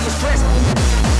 your stress.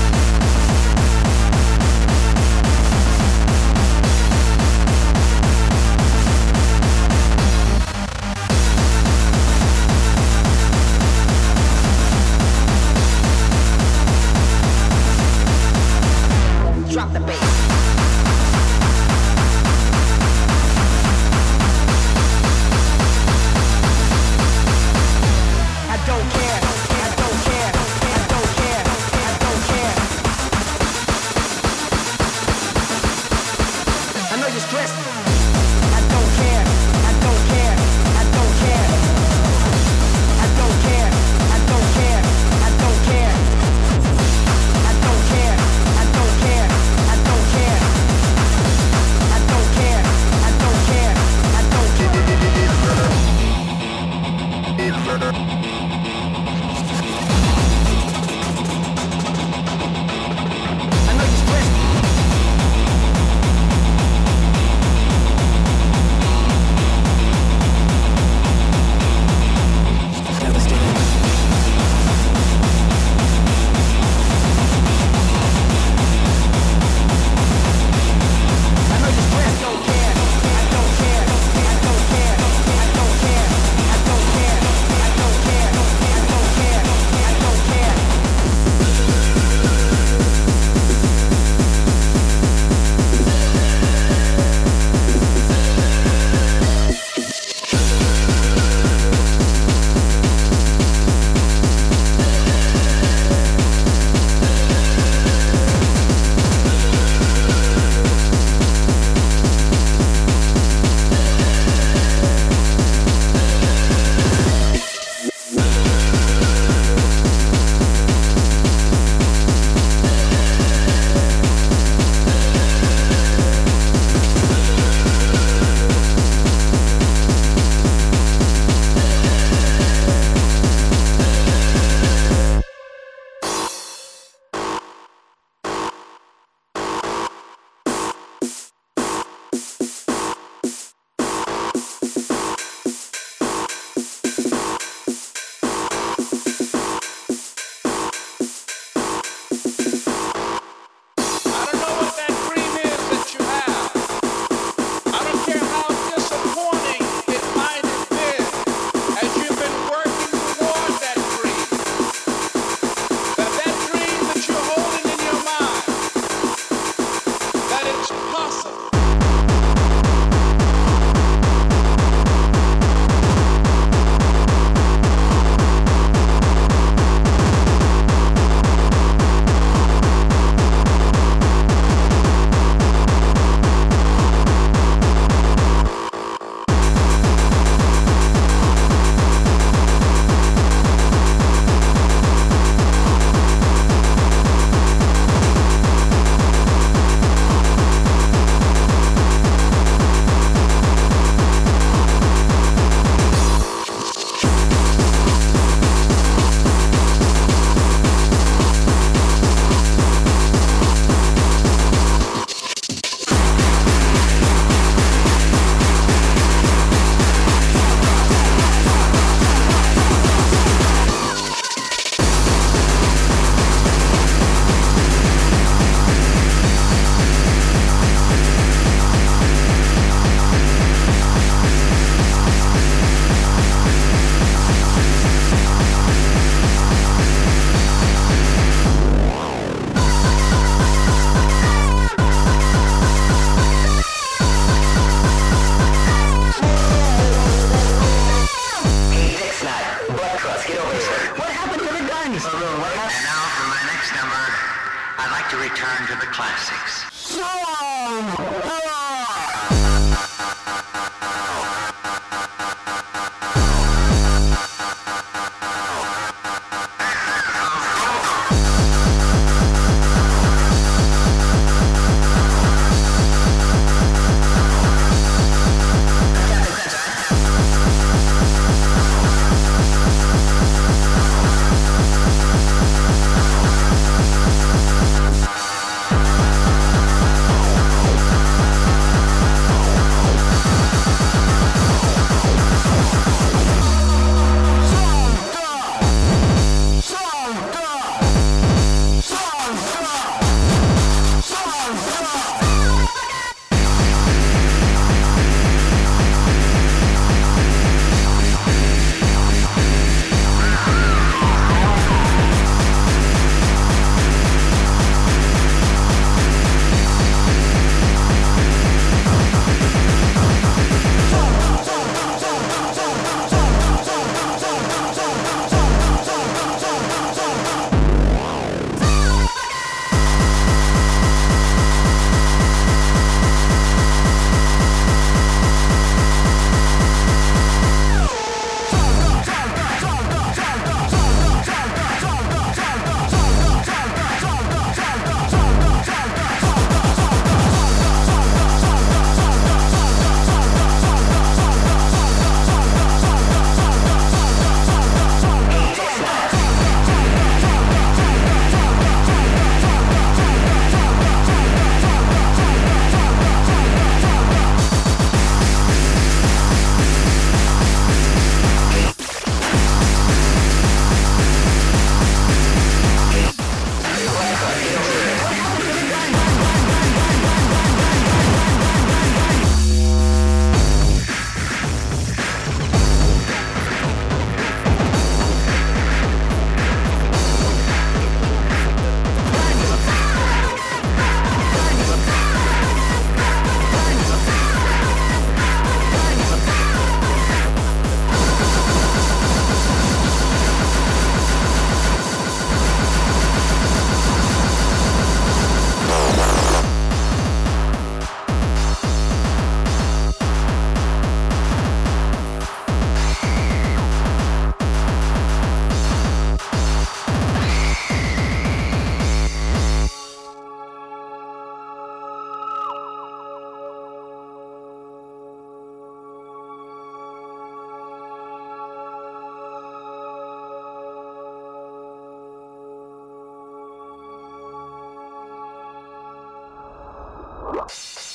Yeah.